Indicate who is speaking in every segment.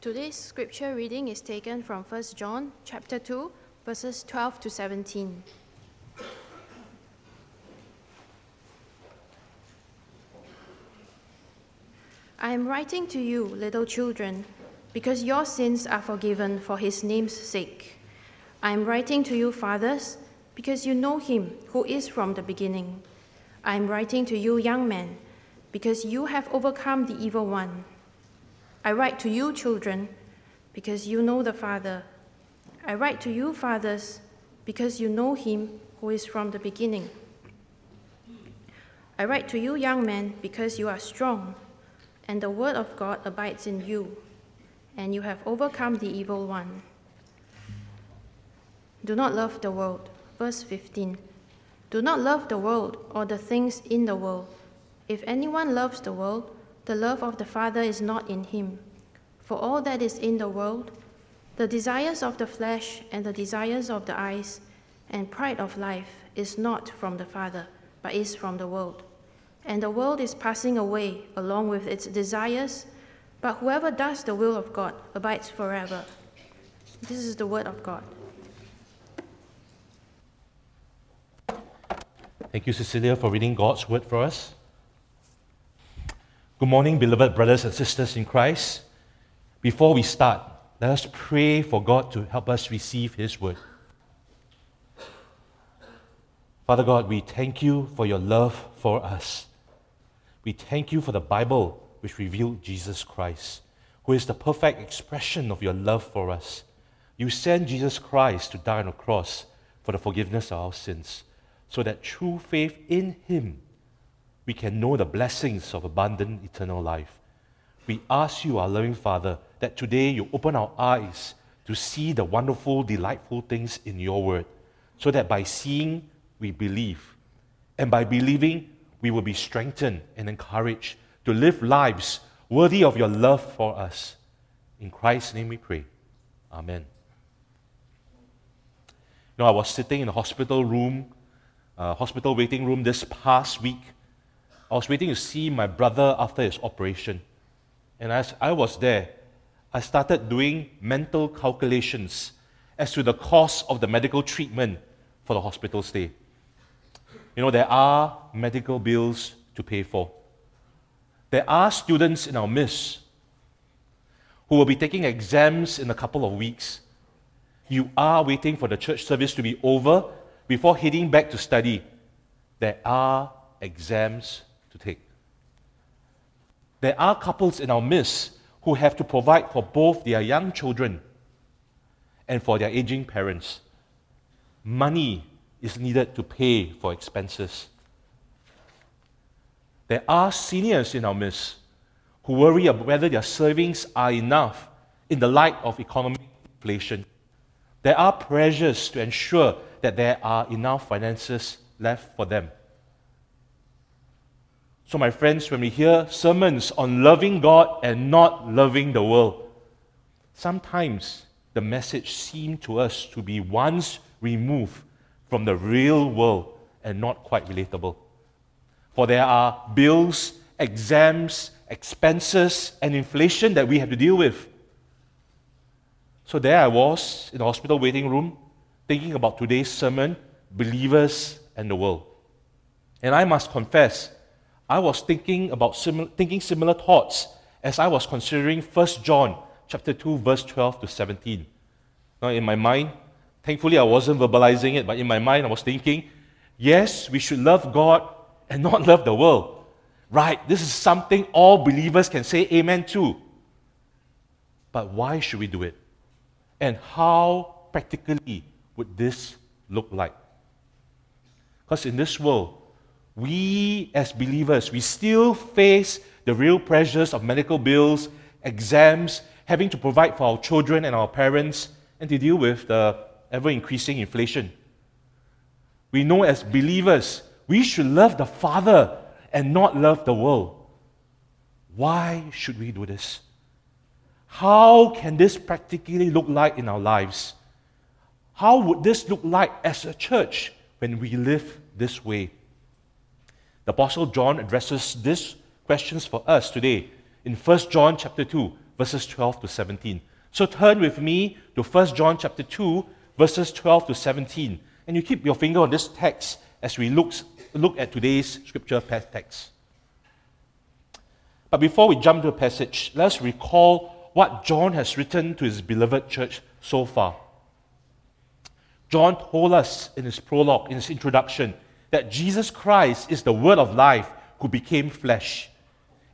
Speaker 1: Today's scripture reading is taken from 1 John chapter 2 verses 12 to 17. I am writing to you, little children, because your sins are forgiven for his name's sake. I am writing to you, fathers, because you know him who is from the beginning. I am writing to you, young men, because you have overcome the evil one. I write to you, children, because you know the Father. I write to you, fathers, because you know him who is from the beginning. I write to you, young men, because you are strong, and the word of God abides in you, and you have overcome the evil one. Do not love the world. Verse 15. Do not love the world or the things in the world. If anyone loves the world, the love of the Father is not in him. For all that is in the world, the desires of the flesh and the desires of the eyes and pride of life is not from the Father, but is from the world. And the world is passing away along with its desires, but whoever does the will of God abides forever. This is the word of God.
Speaker 2: Thank you, Cecilia, for reading God's word for us. Good morning, beloved brothers and sisters in Christ. Before we start, let us pray for God to help us receive His word. Father God, we thank you for your love for us. We thank you for the Bible, which revealed Jesus Christ, who is the perfect expression of your love for us. You sent Jesus Christ to die on the cross for the forgiveness of our sins, so that through faith in Him, we can know the blessings of abundant eternal life. We ask you, our loving Father, that today you open our eyes to see the wonderful, delightful things in your word, so that by seeing, we believe. And by believing, we will be strengthened and encouraged to live lives worthy of your love for us. In Christ's name we pray. Amen. You know, I was sitting in the hospital room, uh, hospital waiting room this past week. I was waiting to see my brother after his operation. And as I was there, I started doing mental calculations as to the cost of the medical treatment for the hospital stay. You know, there are medical bills to pay for. There are students in our midst who will be taking exams in a couple of weeks. You are waiting for the church service to be over before heading back to study. There are exams to take. There are couples in our midst who have to provide for both their young children and for their aging parents. Money is needed to pay for expenses. There are seniors in our midst who worry about whether their savings are enough in the light of economic inflation. There are pressures to ensure that there are enough finances left for them. So, my friends, when we hear sermons on loving God and not loving the world, sometimes the message seems to us to be once removed from the real world and not quite relatable. For there are bills, exams, expenses, and inflation that we have to deal with. So there I was in the hospital waiting room thinking about today's sermon, believers and the world. And I must confess, I was thinking about similar, thinking similar thoughts as I was considering 1 John chapter 2 verse 12 to 17. Now in my mind, thankfully I wasn't verbalizing it, but in my mind I was thinking, yes, we should love God and not love the world. Right, this is something all believers can say amen to. But why should we do it? And how practically would this look like? Because in this world, we as believers, we still face the real pressures of medical bills, exams, having to provide for our children and our parents, and to deal with the ever increasing inflation. We know as believers, we should love the Father and not love the world. Why should we do this? How can this practically look like in our lives? How would this look like as a church when we live this way? The Apostle John addresses these questions for us today in 1 John chapter 2, verses 12 to 17. So turn with me to 1 John chapter 2, verses 12 to 17. And you keep your finger on this text as we look, look at today's scripture text. But before we jump to the passage, let's recall what John has written to his beloved church so far. John told us in his prologue, in his introduction, that Jesus Christ is the Word of life who became flesh.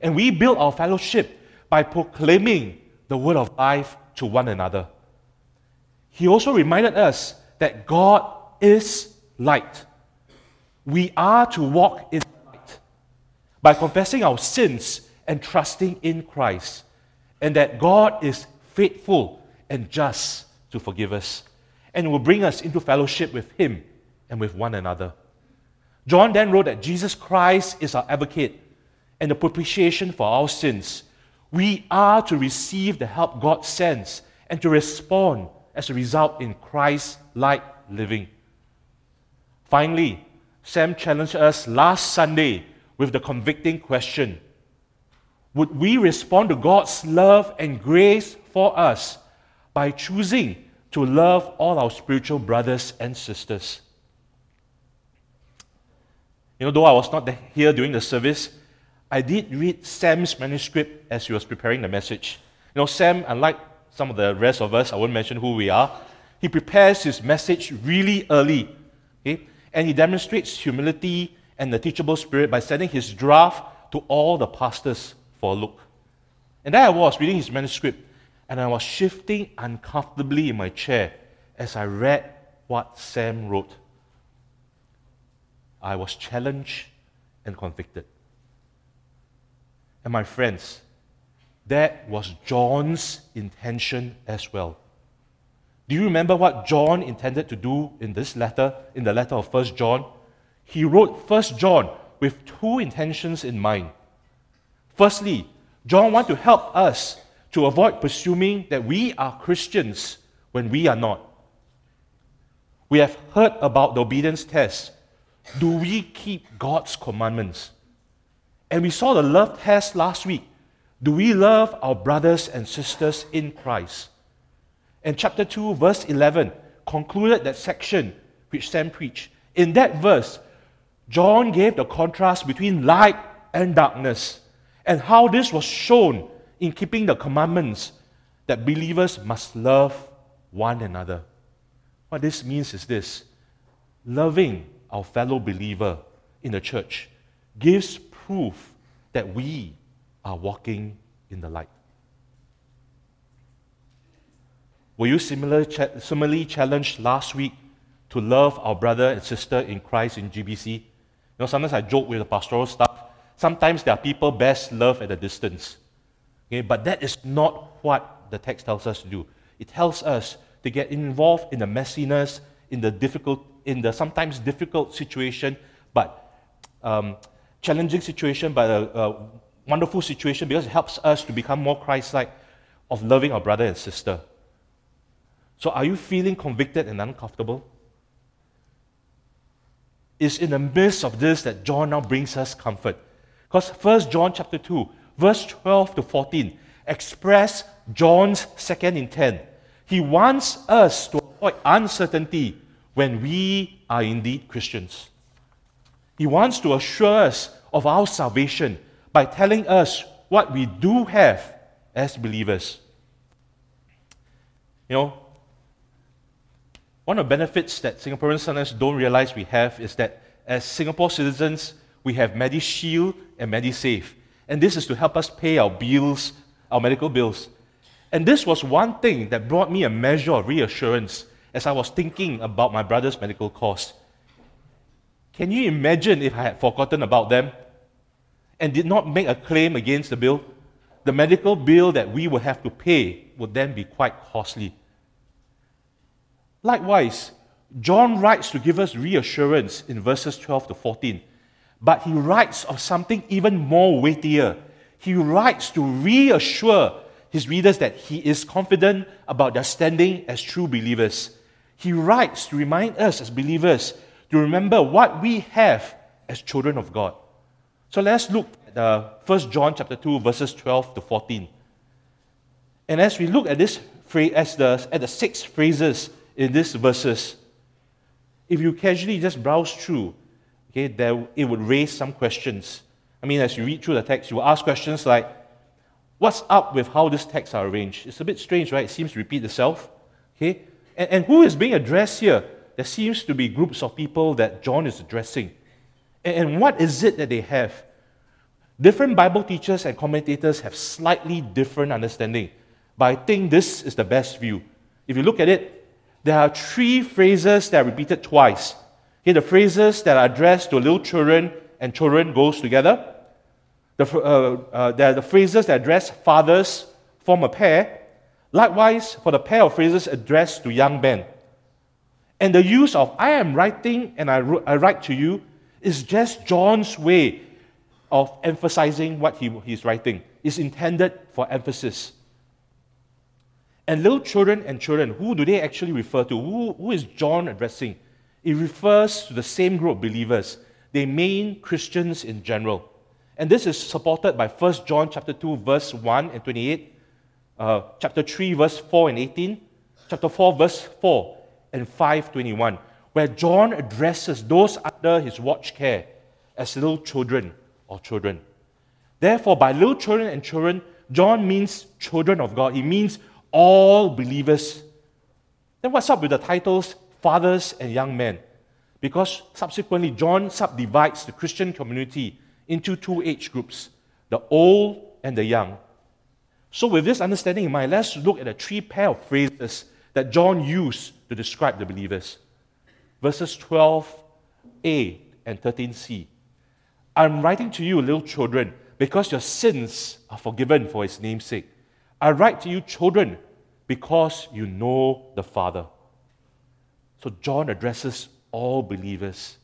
Speaker 2: And we build our fellowship by proclaiming the Word of life to one another. He also reminded us that God is light. We are to walk in light by confessing our sins and trusting in Christ, and that God is faithful and just to forgive us and will bring us into fellowship with Him and with one another. John then wrote that Jesus Christ is our advocate and the propitiation for our sins. We are to receive the help God sends and to respond as a result in Christ like living. Finally, Sam challenged us last Sunday with the convicting question Would we respond to God's love and grace for us by choosing to love all our spiritual brothers and sisters? You know, though I was not here during the service, I did read Sam's manuscript as he was preparing the message. You know, Sam, unlike some of the rest of us, I won't mention who we are, he prepares his message really early. Okay? And he demonstrates humility and the teachable spirit by sending his draft to all the pastors for a look. And there I was reading his manuscript, and I was shifting uncomfortably in my chair as I read what Sam wrote. I was challenged and convicted. And my friends, that was John's intention as well. Do you remember what John intended to do in this letter, in the letter of 1 John? He wrote 1 John with two intentions in mind. Firstly, John wants to help us to avoid presuming that we are Christians when we are not. We have heard about the obedience test do we keep God's commandments? And we saw the love test last week. Do we love our brothers and sisters in Christ? And chapter 2, verse 11, concluded that section which Sam preached. In that verse, John gave the contrast between light and darkness and how this was shown in keeping the commandments that believers must love one another. What this means is this loving our fellow believer in the church gives proof that we are walking in the light. Were you similar, similarly challenged last week to love our brother and sister in Christ in GBC? You know, sometimes I joke with the pastoral staff. Sometimes there are people best loved at a distance. Okay, but that is not what the text tells us to do. It tells us to get involved in the messiness, in the difficult in the sometimes difficult situation, but um, challenging situation, but a, a wonderful situation because it helps us to become more Christ like of loving our brother and sister. So, are you feeling convicted and uncomfortable? It's in the midst of this that John now brings us comfort. Because 1 John chapter 2, verse 12 to 14, express John's second intent. He wants us to avoid uncertainty when we are indeed Christians. He wants to assure us of our salvation by telling us what we do have as believers. You know, one of the benefits that Singaporeans sometimes don't realize we have is that as Singapore citizens, we have MediShield and MediSave. And this is to help us pay our bills, our medical bills. And this was one thing that brought me a measure of reassurance as I was thinking about my brother's medical costs. Can you imagine if I had forgotten about them and did not make a claim against the bill? The medical bill that we would have to pay would then be quite costly. Likewise, John writes to give us reassurance in verses 12 to 14, but he writes of something even more weightier. He writes to reassure his readers that he is confident about their standing as true believers he writes to remind us as believers to remember what we have as children of God. So let's look at uh, 1 John chapter 2, verses 12 to 14. And as we look at this as the, at the six phrases in these verses, if you casually just browse through, okay, there, it would raise some questions. I mean, as you read through the text, you will ask questions like, what's up with how these texts are arranged? It's a bit strange, right? It seems to repeat itself. Okay? And, and who is being addressed here? There seems to be groups of people that John is addressing. And, and what is it that they have? Different Bible teachers and commentators have slightly different understanding, but I think this is the best view. If you look at it, there are three phrases that are repeated twice. Okay, the phrases that are addressed to little children and children goes together. The, uh, uh, there are the phrases that address fathers form a pair. Likewise, for the pair of phrases addressed to young men. And the use of I am writing and I, I write to you is just John's way of emphasizing what he, he's writing. It's intended for emphasis. And little children and children, who do they actually refer to? Who, who is John addressing? It refers to the same group of believers. They mean Christians in general. And this is supported by 1 John chapter 2, verse 1 and 28, uh, chapter 3, verse 4 and 18, chapter 4, verse 4 and 5, 21, where John addresses those under his watch care as little children or children. Therefore, by little children and children, John means children of God. He means all believers. Then what's up with the titles fathers and young men? Because subsequently, John subdivides the Christian community into two age groups the old and the young. So, with this understanding in mind, let's look at the three pair of phrases that John used to describe the believers. Verses 12a and 13c. I'm writing to you, little children, because your sins are forgiven for his name's sake. I write to you, children, because you know the Father. So John addresses all believers.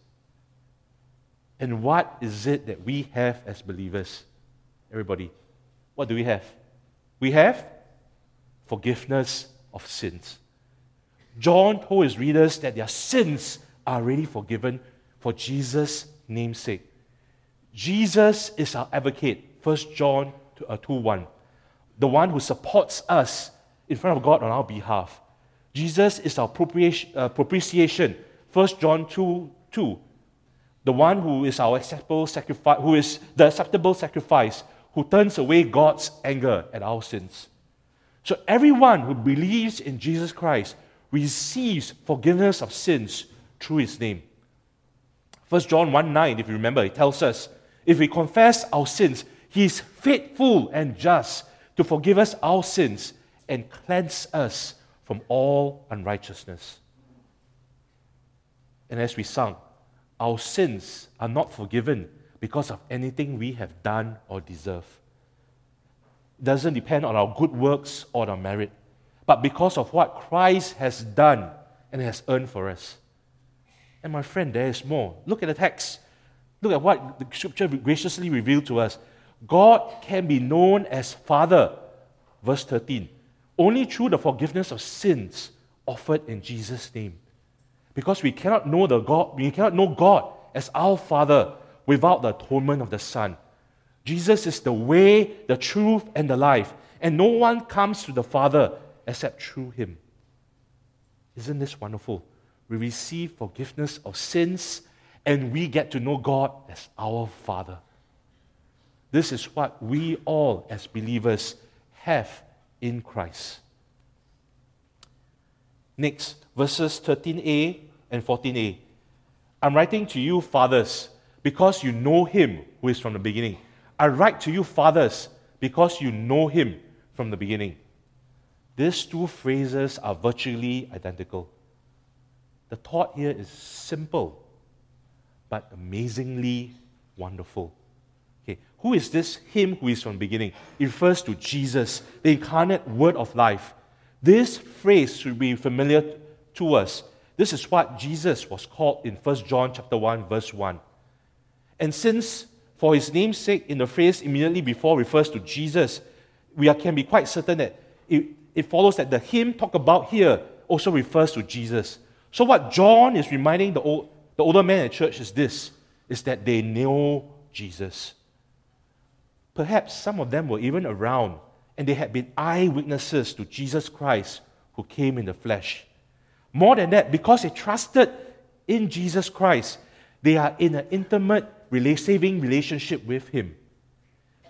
Speaker 2: And what is it that we have as believers? Everybody, what do we have? We have forgiveness of sins. John told his readers that their sins are already forgiven for Jesus' name's sake. Jesus is our advocate, 1 John 2 uh, 1. The one who supports us in front of God on our behalf. Jesus is our uh, propitiation, 1 John 2 2. The one who is our acceptable sacrifice, who is the acceptable sacrifice, who turns away God's anger at our sins. So everyone who believes in Jesus Christ receives forgiveness of sins through his name. 1 John 1 9, if you remember, it tells us if we confess our sins, He is faithful and just to forgive us our sins and cleanse us from all unrighteousness. And as we sung, our sins are not forgiven because of anything we have done or deserve. It doesn't depend on our good works or our merit, but because of what Christ has done and has earned for us. And my friend, there is more. Look at the text. Look at what the scripture graciously revealed to us. God can be known as Father, verse 13, only through the forgiveness of sins offered in Jesus' name. Because we cannot know the God, we cannot know God as our Father without the atonement of the Son. Jesus is the way, the truth, and the life, and no one comes to the Father except through him. Isn't this wonderful? We receive forgiveness of sins and we get to know God as our Father. This is what we all, as believers, have in Christ. Next, verses 13a and 14a. I'm writing to you, fathers, because you know him who is from the beginning. I write to you, fathers, because you know him from the beginning. These two phrases are virtually identical. The thought here is simple but amazingly wonderful. Okay, who is this him who is from the beginning? It refers to Jesus, the incarnate word of life. This phrase should be familiar to us. This is what Jesus was called in 1 John chapter 1, verse 1. And since for his name's sake, in the phrase immediately before refers to Jesus, we are, can be quite certain that it, it follows that the him talked about here also refers to Jesus. So, what John is reminding the old, the older men at church is this is that they know Jesus. Perhaps some of them were even around and they had been eyewitnesses to Jesus Christ who came in the flesh. More than that, because they trusted in Jesus Christ, they are in an intimate, saving relationship with Him.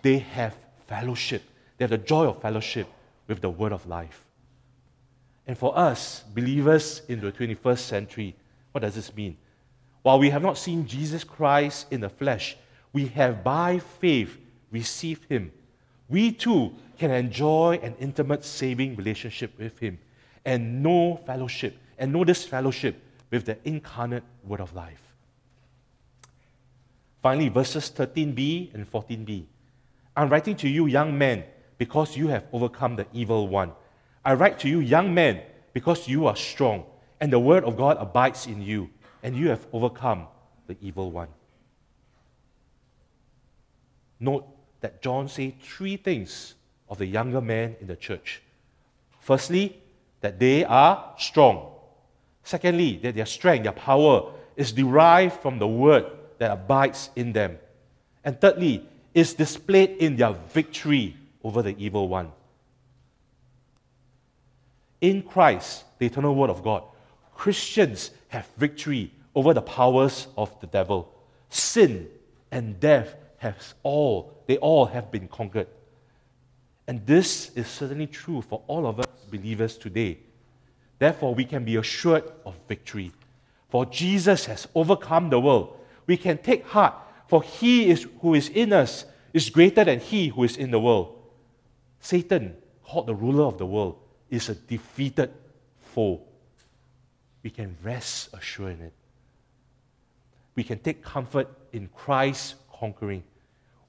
Speaker 2: They have fellowship. They have the joy of fellowship with the word of life. And for us, believers in the 21st century, what does this mean? While we have not seen Jesus Christ in the flesh, we have by faith received him. We too can enjoy an intimate, saving relationship with him and know fellowship, and know this fellowship with the incarnate word of life. Finally, verses 13b and 14b. I'm writing to you, young men, because you have overcome the evil one. I write to you, young men, because you are strong, and the word of God abides in you, and you have overcome the evil one. Note that John says three things of the younger men in the church. Firstly, that they are strong. Secondly, that their strength, their power is derived from the word that abides in them. And thirdly, is displayed in their victory over the evil one. In Christ, the eternal word of God, Christians have victory over the powers of the devil. Sin and death have all, they all have been conquered. And this is certainly true for all of us believers today. Therefore, we can be assured of victory. For Jesus has overcome the world. We can take heart, for he is who is in us is greater than he who is in the world. Satan, called the ruler of the world, is a defeated foe. We can rest assured in it. We can take comfort in Christ conquering.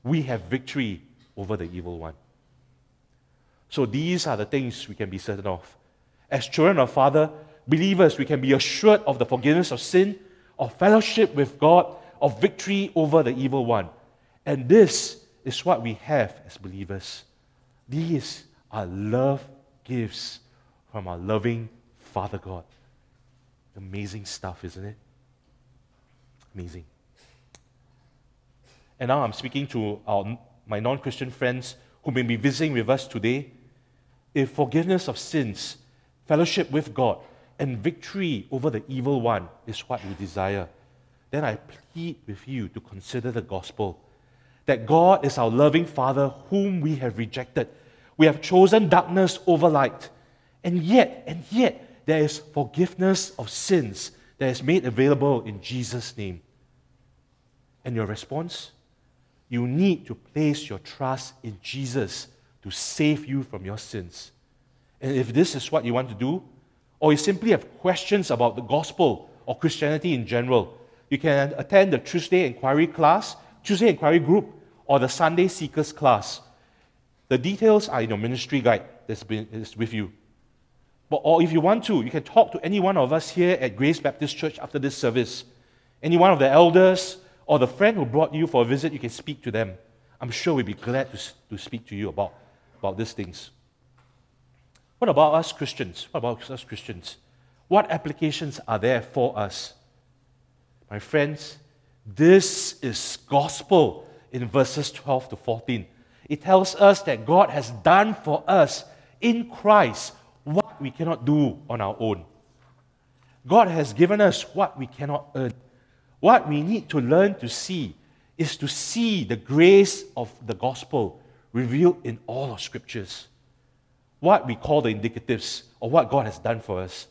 Speaker 2: We have victory over the evil one. So these are the things we can be certain of. As children of Father, believers, we can be assured of the forgiveness of sin, of fellowship with God, of victory over the evil one. And this is what we have as believers. These are love gifts from our loving Father God. Amazing stuff, isn't it? Amazing. And now I'm speaking to our, my non Christian friends who may be visiting with us today. If forgiveness of sins, fellowship with God, and victory over the evil one is what we desire, then I plead with you to consider the gospel that God is our loving Father whom we have rejected. We have chosen darkness over light. And yet, and yet, there is forgiveness of sins that is made available in Jesus' name. And your response? You need to place your trust in Jesus to save you from your sins. And if this is what you want to do, or you simply have questions about the gospel or Christianity in general, you can attend the Tuesday inquiry class, Tuesday inquiry group, or the Sunday seekers class. The details are in your ministry guide that's been is with you. But, or if you want to, you can talk to any one of us here at Grace Baptist Church after this service. Any one of the elders or the friend who brought you for a visit, you can speak to them. I'm sure we'd be glad to, to speak to you about, about these things. What about us Christians? What about us Christians? What applications are there for us? My friends, this is gospel in verses 12 to 14. It tells us that God has done for us in Christ what we cannot do on our own. God has given us what we cannot earn. What we need to learn to see is to see the grace of the gospel revealed in all of scriptures. What we call the indicatives of what God has done for us.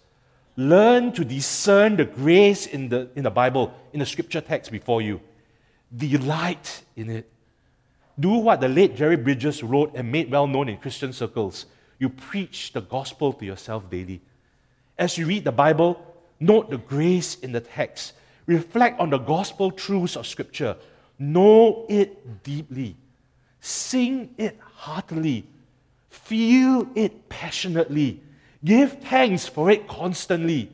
Speaker 2: Learn to discern the grace in the, in the Bible, in the scripture text before you. Delight in it. Do what the late Jerry Bridges wrote and made well known in Christian circles. You preach the gospel to yourself daily. As you read the Bible, note the grace in the text. Reflect on the gospel truths of Scripture. Know it deeply. Sing it heartily. Feel it passionately Give thanks for it constantly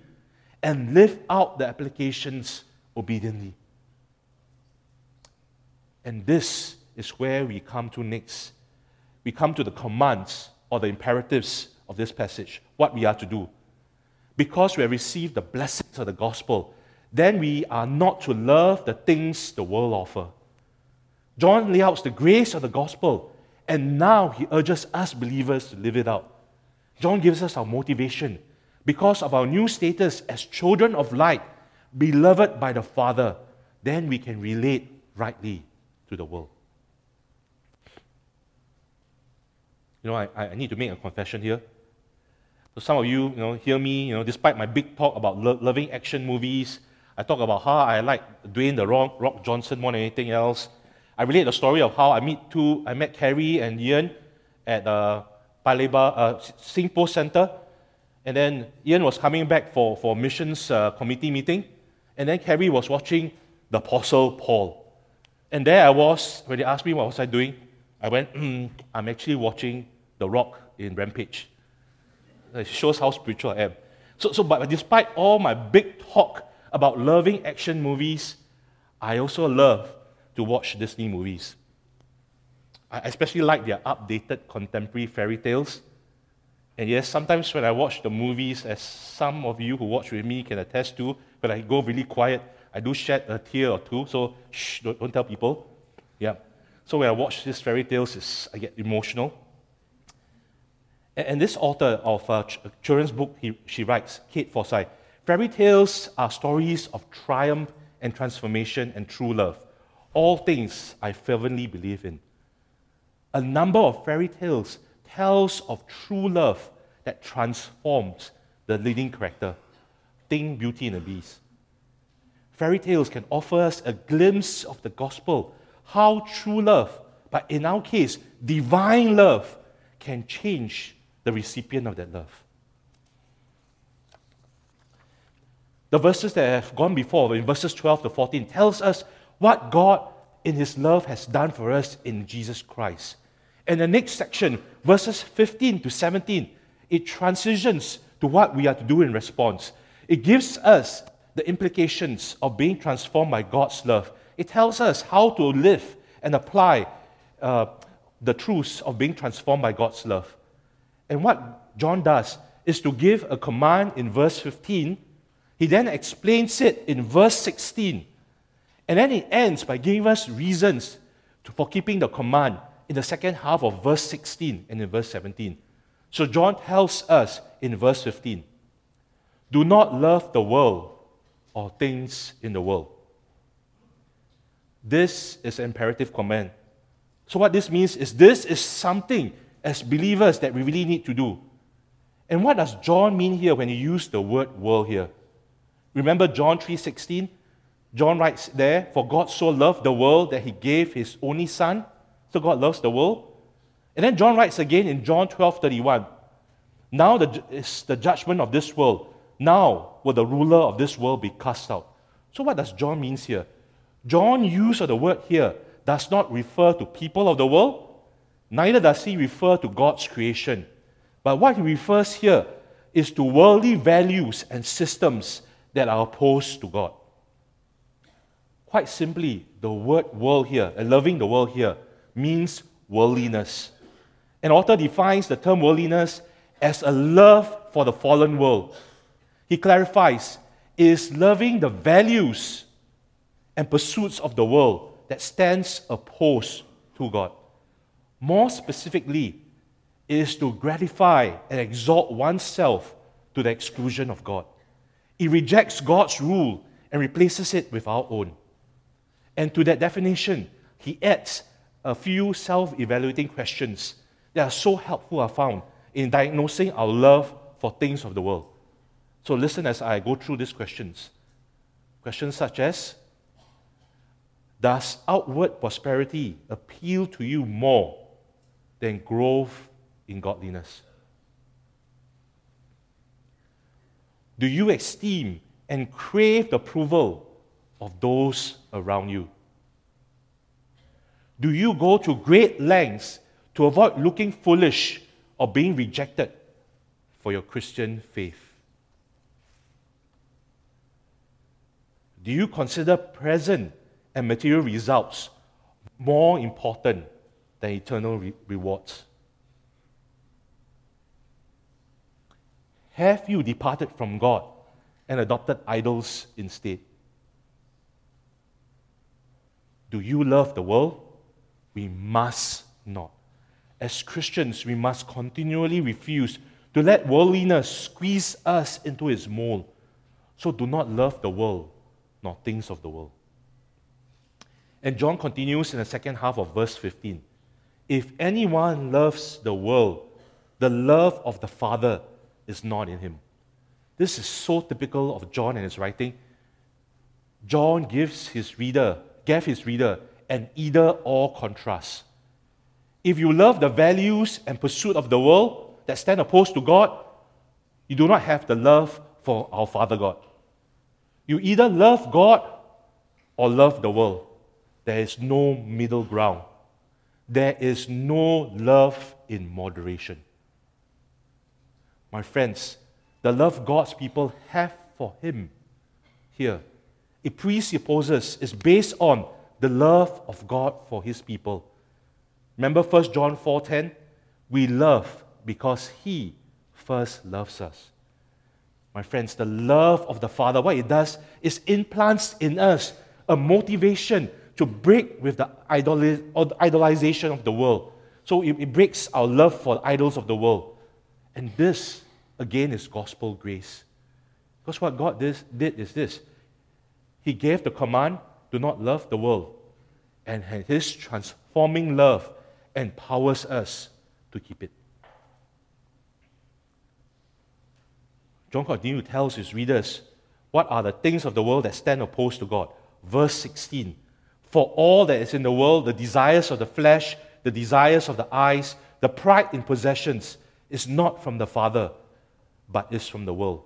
Speaker 2: and live out the applications obediently. And this is where we come to next. We come to the commands or the imperatives of this passage, what we are to do. Because we have received the blessings of the gospel, then we are not to love the things the world offer. John lays out the grace of the gospel And now he urges us believers to live it out. John gives us our motivation because of our new status as children of light, beloved by the Father. Then we can relate rightly to the world. You know, I, I need to make a confession here. So some of you, you know, hear me, you know, despite my big talk about lo- loving action movies, I talk about how I like Dwayne the Rock, Rock Johnson more than anything else. I relate the story of how I meet two, I met Carrie and Ian at the uh, Paya Lebar uh, Singpost Center. And then Ian was coming back for, for missions uh, committee meeting. And then Carrie was watching the Apostle Paul. And there I was, when they asked me what was I doing, I went, mm, I'm actually watching The Rock in Rampage. It shows how spiritual I am. So, so but despite all my big talk about loving action movies, I also love to watch Disney movies. I especially like their updated contemporary fairy tales. And yes, sometimes when I watch the movies, as some of you who watch with me can attest to, when I go really quiet, I do shed a tear or two, so shh, don't, don't tell people. Yeah. So when I watch these fairy tales, I get emotional. And, and this author of a uh, children's book, he, she writes, Kate Forsyth, Fairy tales are stories of triumph and transformation and true love. All things I fervently believe in. A number of fairy tales tells of true love that transforms the leading character. Think Beauty and the Beast. Fairy tales can offer us a glimpse of the gospel, how true love, but in our case, divine love, can change the recipient of that love. The verses that have gone before, in verses 12 to 14, tells us what God in His love has done for us in Jesus Christ. And the next section, verses 15 to 17, it transitions to what we are to do in response. It gives us the implications of being transformed by God's love. It tells us how to live and apply uh, the truths of being transformed by God's love. And what John does is to give a command in verse 15 he then explains it in verse 16. And then it ends by giving us reasons to, for keeping the command in the second half of verse 16 and in verse 17. So John tells us in verse 15 do not love the world or things in the world. This is an imperative command. So, what this means is this is something as believers that we really need to do. And what does John mean here when he used the word world here? Remember John 3:16? John writes there, "For God so loved the world that he gave his only son." So God loves the world. And then John writes again in John 12:31, "Now the, is the judgment of this world. Now will the ruler of this world be cast out." So what does John means here? John use of the word here does not refer to people of the world, neither does he refer to God's creation. But what he refers here is to worldly values and systems that are opposed to God. Quite simply, the word world here, and loving the world here, means worldliness. An author defines the term worldliness as a love for the fallen world. He clarifies is loving the values and pursuits of the world that stands opposed to God. More specifically, it is to gratify and exalt oneself to the exclusion of God. It rejects God's rule and replaces it with our own. And to that definition, he adds a few self evaluating questions that are so helpful, I found, in diagnosing our love for things of the world. So listen as I go through these questions. Questions such as Does outward prosperity appeal to you more than growth in godliness? Do you esteem and crave the approval of those around you? Do you go to great lengths to avoid looking foolish or being rejected for your Christian faith? Do you consider present and material results more important than eternal re- rewards? Have you departed from God and adopted idols instead? Do you love the world? We must not. as Christians, we must continually refuse to let worldliness squeeze us into its mold. So do not love the world, nor things of the world. And John continues in the second half of verse 15. If anyone loves the world, the love of the Father is not in him. This is so typical of John and his writing. John gives his reader, gave his reader an either or contrast. If you love the values and pursuit of the world that stand opposed to God, you do not have the love for our Father God. You either love God or love the world. There is no middle ground. There is no love in moderation. My friends, the love God's people have for Him here, it presupposes, is based on the love of God for His people. Remember 1 John 4:10? We love because He first loves us. My friends, the love of the Father, what it does is implants in us a motivation to break with the idolization of the world. So it, breaks our love for idols of the world. And this, again, is gospel grace. Because what God did is this He gave the command do not love the world. And His transforming love empowers us to keep it. John continues to tell his readers what are the things of the world that stand opposed to God. Verse 16 For all that is in the world, the desires of the flesh, the desires of the eyes, the pride in possessions, is not from the Father, but is from the world.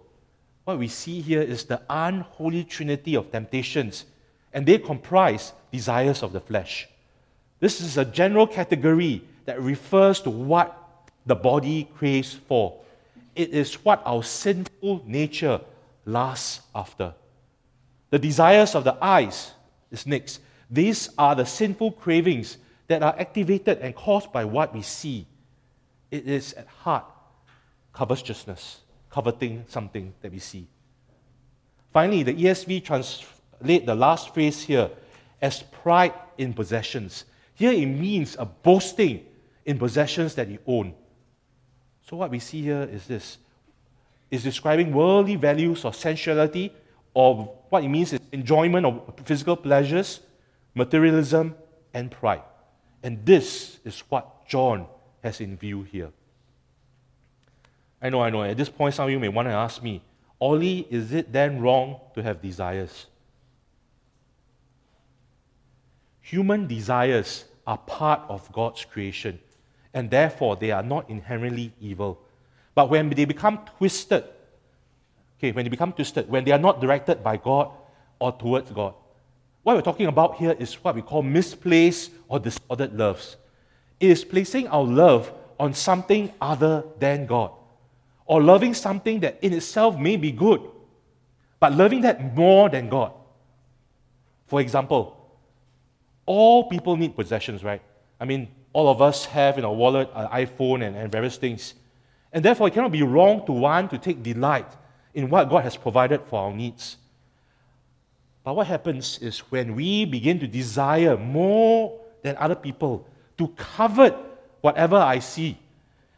Speaker 2: What we see here is the unholy trinity of temptations, and they comprise desires of the flesh. This is a general category that refers to what the body craves for. It is what our sinful nature lusts after. The desires of the eyes is next. These are the sinful cravings that are activated and caused by what we see. It is at heart covetousness, coveting something that we see. Finally, the ESV translate the last phrase here as pride in possessions. Here it means a boasting in possessions that you own. So what we see here is this is describing worldly values or sensuality, or what it means is enjoyment of physical pleasures, materialism, and pride. And this is what John has in view here. I know, I know. At this point, some of you may want to ask me, Ollie, is it then wrong to have desires? Human desires are part of God's creation, and therefore they are not inherently evil. But when they become twisted, okay, when they become twisted, when they are not directed by God or towards God, what we're talking about here is what we call misplaced or disordered loves. It is placing our love on something other than God, or loving something that in itself may be good, but loving that more than God. For example, all people need possessions, right? I mean, all of us have in our wallet an iPhone and, and various things. And therefore, it cannot be wrong to want to take delight in what God has provided for our needs. But what happens is when we begin to desire more than other people, to covet whatever I see,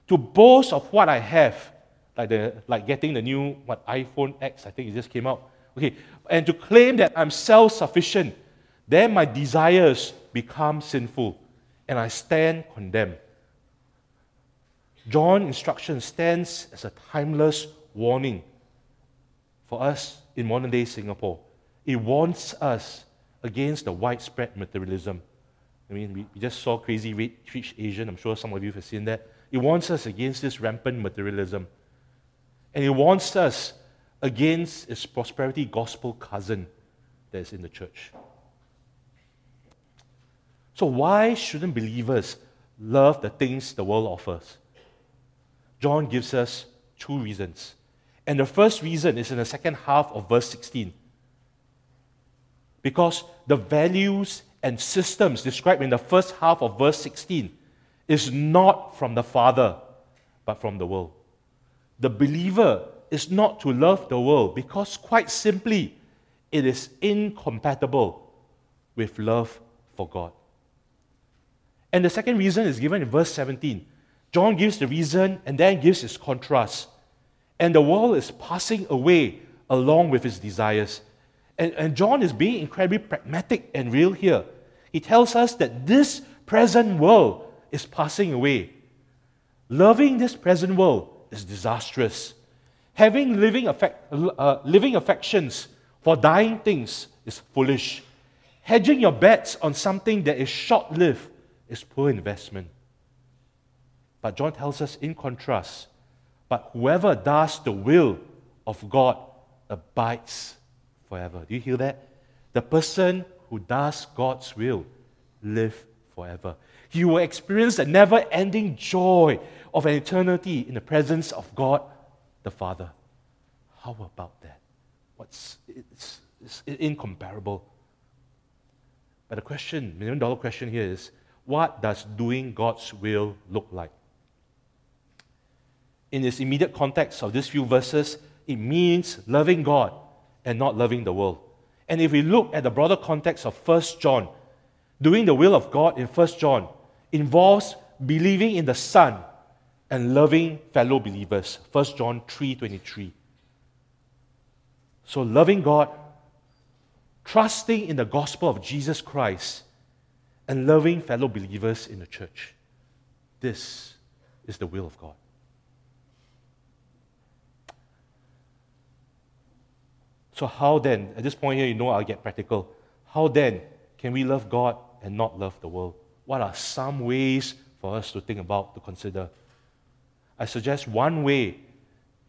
Speaker 2: to boast of what I have, like, the, like getting the new what iPhone X, I think it just came out, okay, and to claim that I'm self sufficient, then my desires become sinful and I stand condemned. John's instruction stands as a timeless warning for us in modern day Singapore. It warns us against the widespread materialism. I mean, we, just saw Crazy Rich Asian. I'm sure some of you have seen that. It warns us against this rampant materialism. And it warns us against its prosperity gospel cousin that is in the church. So, why shouldn't believers love the things the world offers? John gives us two reasons. And the first reason is in the second half of verse 16. Because the values and systems described in the first half of verse 16 is not from the Father, but from the world. The believer is not to love the world because, quite simply, it is incompatible with love for God. And the second reason is given in verse 17. John gives the reason and then gives his contrast. And the world is passing away along with his desires. And, and John is being incredibly pragmatic and real here. He tells us that this present world is passing away. Loving this present world is disastrous. Having living, affect, uh, living affections for dying things is foolish. Hedging your bets on something that is short lived is poor investment. But John tells us in contrast, but whoever does the will of God abides forever. Do you hear that? The person who does God's will live forever. You will experience the never ending joy of an eternity in the presence of God the Father. How about that? What's, it's, it's incomparable. But the question, million dollar question here is what does doing God's will look like? In this immediate context of these few verses, it means loving God and not loving the world. And if we look at the broader context of 1 John, doing the will of God in 1 John involves believing in the Son and loving fellow believers. 1 John 3:23. So loving God trusting in the gospel of Jesus Christ, and loving fellow believers in the church. This is the will of God. So, how then, at this point here, you know I'll get practical. How then can we love God and not love the world? What are some ways for us to think about, to consider? I suggest one way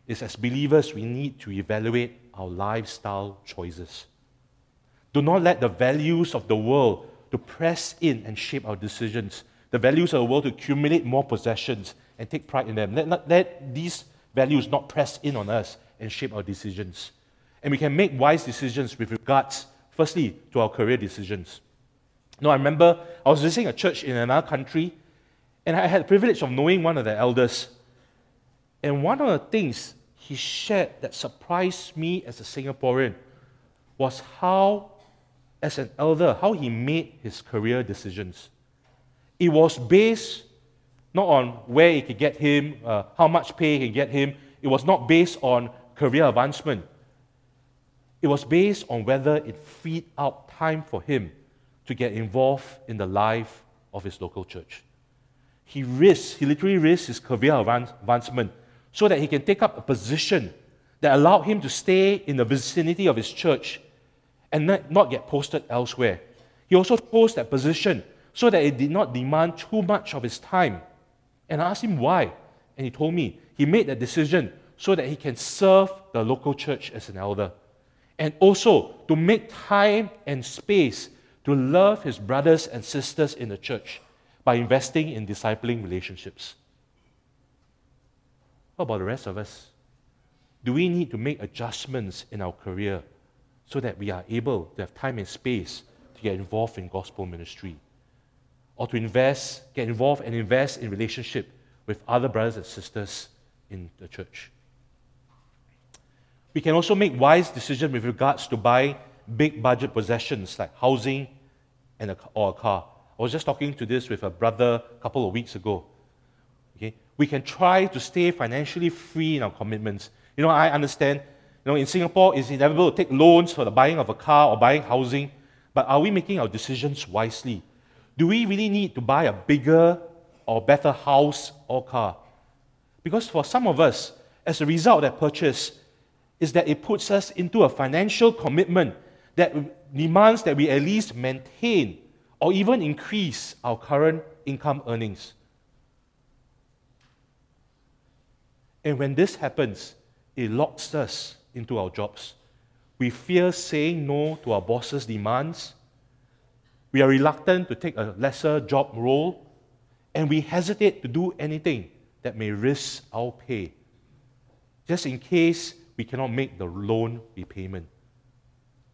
Speaker 2: is as believers, we need to evaluate our lifestyle choices. Do not let the values of the world to press in and shape our decisions. The values of the world to accumulate more possessions and take pride in them. Let, not, let these values not press in on us and shape our decisions. And we can make wise decisions with regards, firstly, to our career decisions. No, I remember I was visiting a church in another country, and I had the privilege of knowing one of the elders. And one of the things he shared that surprised me as a Singaporean was how as an elder, how he made his career decisions. It was based not on where it could get him, uh, how much pay he could get him. It was not based on career advancement. It was based on whether it freed up time for him to get involved in the life of his local church. He risked, he literally risked his career advancement so that he can take up a position that allowed him to stay in the vicinity of his church and not get posted elsewhere. He also chose that position so that it did not demand too much of his time. And I asked him why. And he told me he made that decision so that he can serve the local church as an elder. And also to make time and space to love his brothers and sisters in the church by investing in discipling relationships. How about the rest of us? Do we need to make adjustments in our career so that we are able to have time and space to get involved in gospel ministry or to invest, get involved and invest in relationship with other brothers and sisters in the church. We can also make wise decisions with regards to buying big budget possessions like housing and a, or a car. I was just talking to this with a brother a couple of weeks ago. Okay? We can try to stay financially free in our commitments. You know, I understand you know, in Singapore, it's inevitable to take loans for the buying of a car or buying housing, but are we making our decisions wisely? Do we really need to buy a bigger or better house or car? Because for some of us, as a result of that purchase, is that it puts us into a financial commitment that demands that we at least maintain or even increase our current income earnings. And when this happens, it locks us into our jobs. We fear saying no to our boss's demands. We are reluctant to take a lesser job role. And we hesitate to do anything that may risk our pay, just in case we cannot make the loan repayment.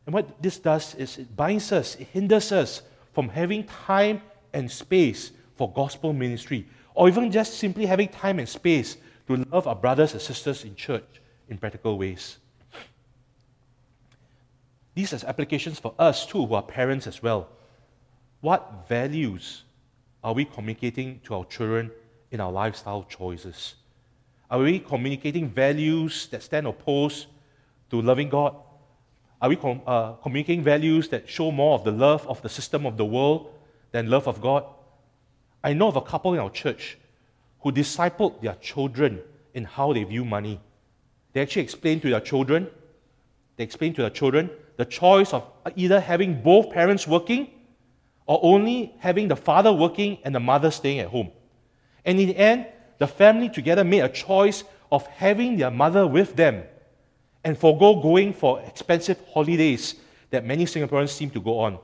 Speaker 2: And what this does is it binds us, it hinders us from having time and space for gospel ministry, or even just simply having time and space to love our brothers and sisters in church in practical ways. These are applications for us too, who are parents as well. What values are we communicating to our children in our lifestyle choices? Are we communicating values that stand opposed to loving God? Are we com- uh, communicating values that show more of the love of the system of the world than love of God? I know of a couple in our church who discipled their children in how they view money. They actually explained to their children, they explained to their children the choice of either having both parents working or only having the father working and the mother staying at home. And in the end, the family together made a choice of having their mother with them and forego going for expensive holidays that many Singaporeans seem to go on.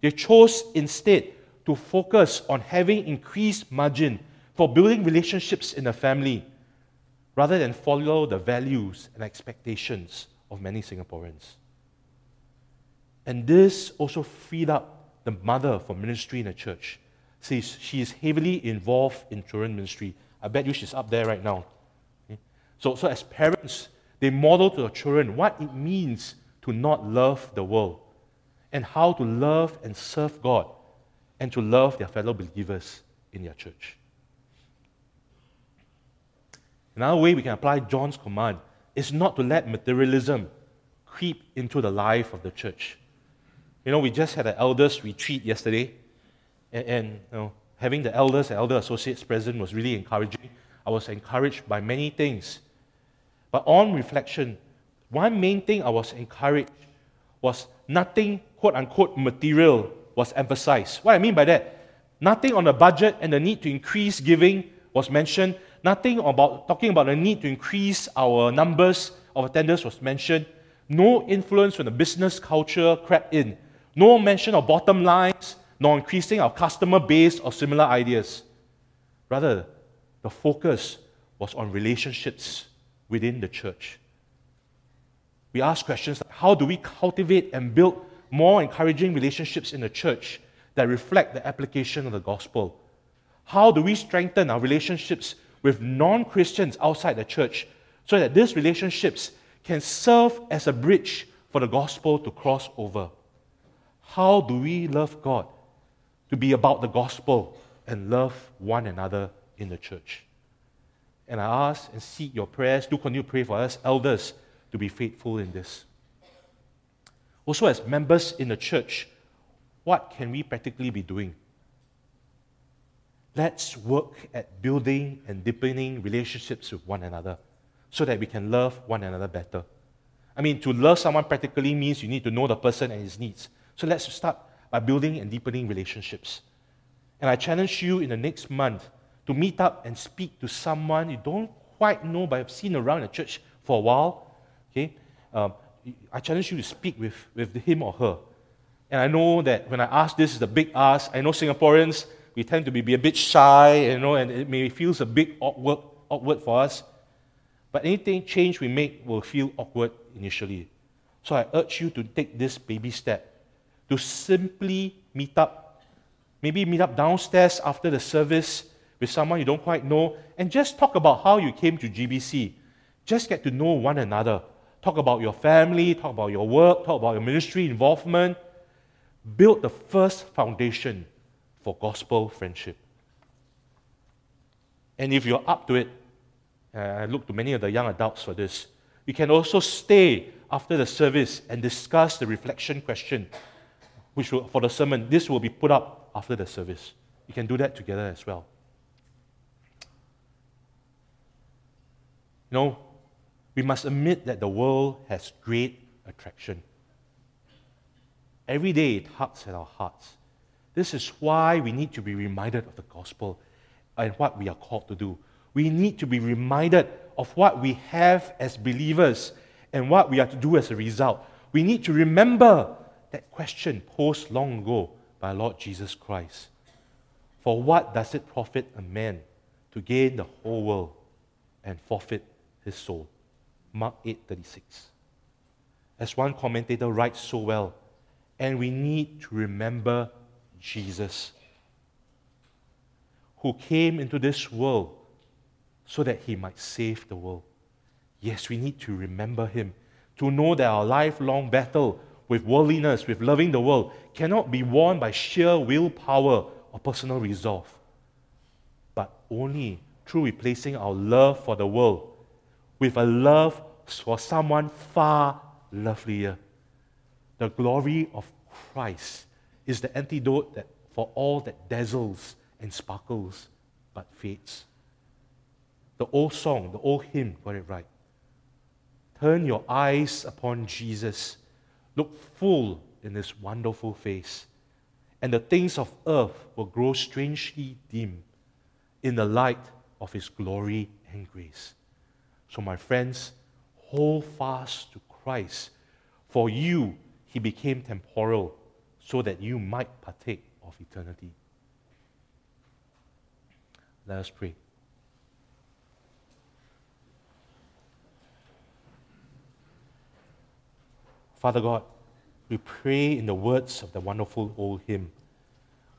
Speaker 2: They chose instead to focus on having increased margin for building relationships in the family rather than follow the values and expectations of many Singaporeans. And this also freed up the mother for ministry in the church. See, she is heavily involved in children ministry. I bet you she's up there right now. So, so as parents, they model to their children what it means to not love the world and how to love and serve God and to love their fellow believers in their church. Another way we can apply John's command is not to let materialism creep into the life of the church. You know, we just had an elders retreat yesterday, and, and you know, having the elders and elder associates present was really encouraging. I was encouraged by many things. But on reflection, one main thing I was encouraged was nothing, quote unquote, material was emphasized. What I mean by that, nothing on the budget and the need to increase giving was mentioned. Nothing about talking about the need to increase our numbers of attenders was mentioned. No influence from the business culture crept in. No mention of bottom lines, nor increasing our customer base or similar ideas. Rather, the focus was on relationships within the church. We asked questions like how do we cultivate and build more encouraging relationships in the church that reflect the application of the gospel? How do we strengthen our relationships with non Christians outside the church so that these relationships can serve as a bridge for the gospel to cross over? How do we love God to be about the gospel and love one another in the church? And I ask and seek your prayers. Do continue to pray for us, elders, to be faithful in this. Also, as members in the church, what can we practically be doing? Let's work at building and deepening relationships with one another so that we can love one another better. I mean, to love someone practically means you need to know the person and his needs. So let's start by building and deepening relationships. And I challenge you in the next month to meet up and speak to someone you don't quite know but have seen around the church for a while. Okay? Um, I challenge you to speak with, with him or her. And I know that when I ask this, is a big ask. I know Singaporeans, we tend to be, be a bit shy, you know, and it may feels a bit awkward, awkward for us. But anything change we make will feel awkward initially. So I urge you to take this baby step to simply meet up. Maybe meet up downstairs after the service with someone you don't quite know and just talk about how you came to GBC. Just get to know one another. Talk about your family, talk about your work, talk about your ministry involvement. Build the first foundation for gospel friendship. And if you're up to it, uh, I look to many of the young adults for this, you can also stay after the service and discuss the reflection question which will, for the sermon. This will be put up after the service. You can do that together as well. You know, we must admit that the world has great attraction. Every day it tugs at our hearts. This is why we need to be reminded of the gospel and what we are called to do. We need to be reminded of what we have as believers and what we are to do as a result. We need to remember that question posed long ago by Lord Jesus Christ. For what does it profit a man to gain the whole world and forfeit his soul? Mark 8:36. As one commentator writes so well, and we need to remember Jesus, who came into this world so that he might save the world. Yes, we need to remember him, to know that our lifelong battle with worldliness, with loving the world, cannot be won by sheer willpower or personal resolve, but only through replacing our love for the world with a love for someone far lovelier. The glory of Christ is the antidote that, for all that dazzles and sparkles but fades. The old song, the old hymn got it right. Turn your eyes upon Jesus. Look full in his wonderful face, and the things of earth will grow strangely dim in the light of his glory and grace. So, my friends, hold fast to Christ. For you, he became temporal so that you might partake of eternity. Let us pray. Father God, we pray in the words of the wonderful old hymn.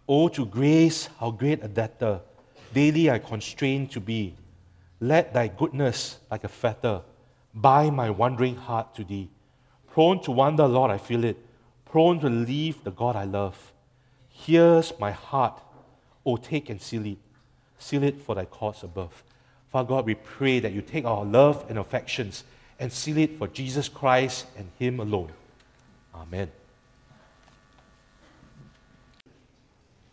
Speaker 2: Oh, to grace, how great a debtor, daily I constrain to be. Let thy goodness, like a fetter, bind my wandering heart to thee. Prone to wander, Lord, I feel it. Prone to leave the God I love. Here's my heart. Oh, take and seal it. Seal it for thy cause above. Father God, we pray that you take our love and affections and seal it for Jesus Christ and Him alone. Amen.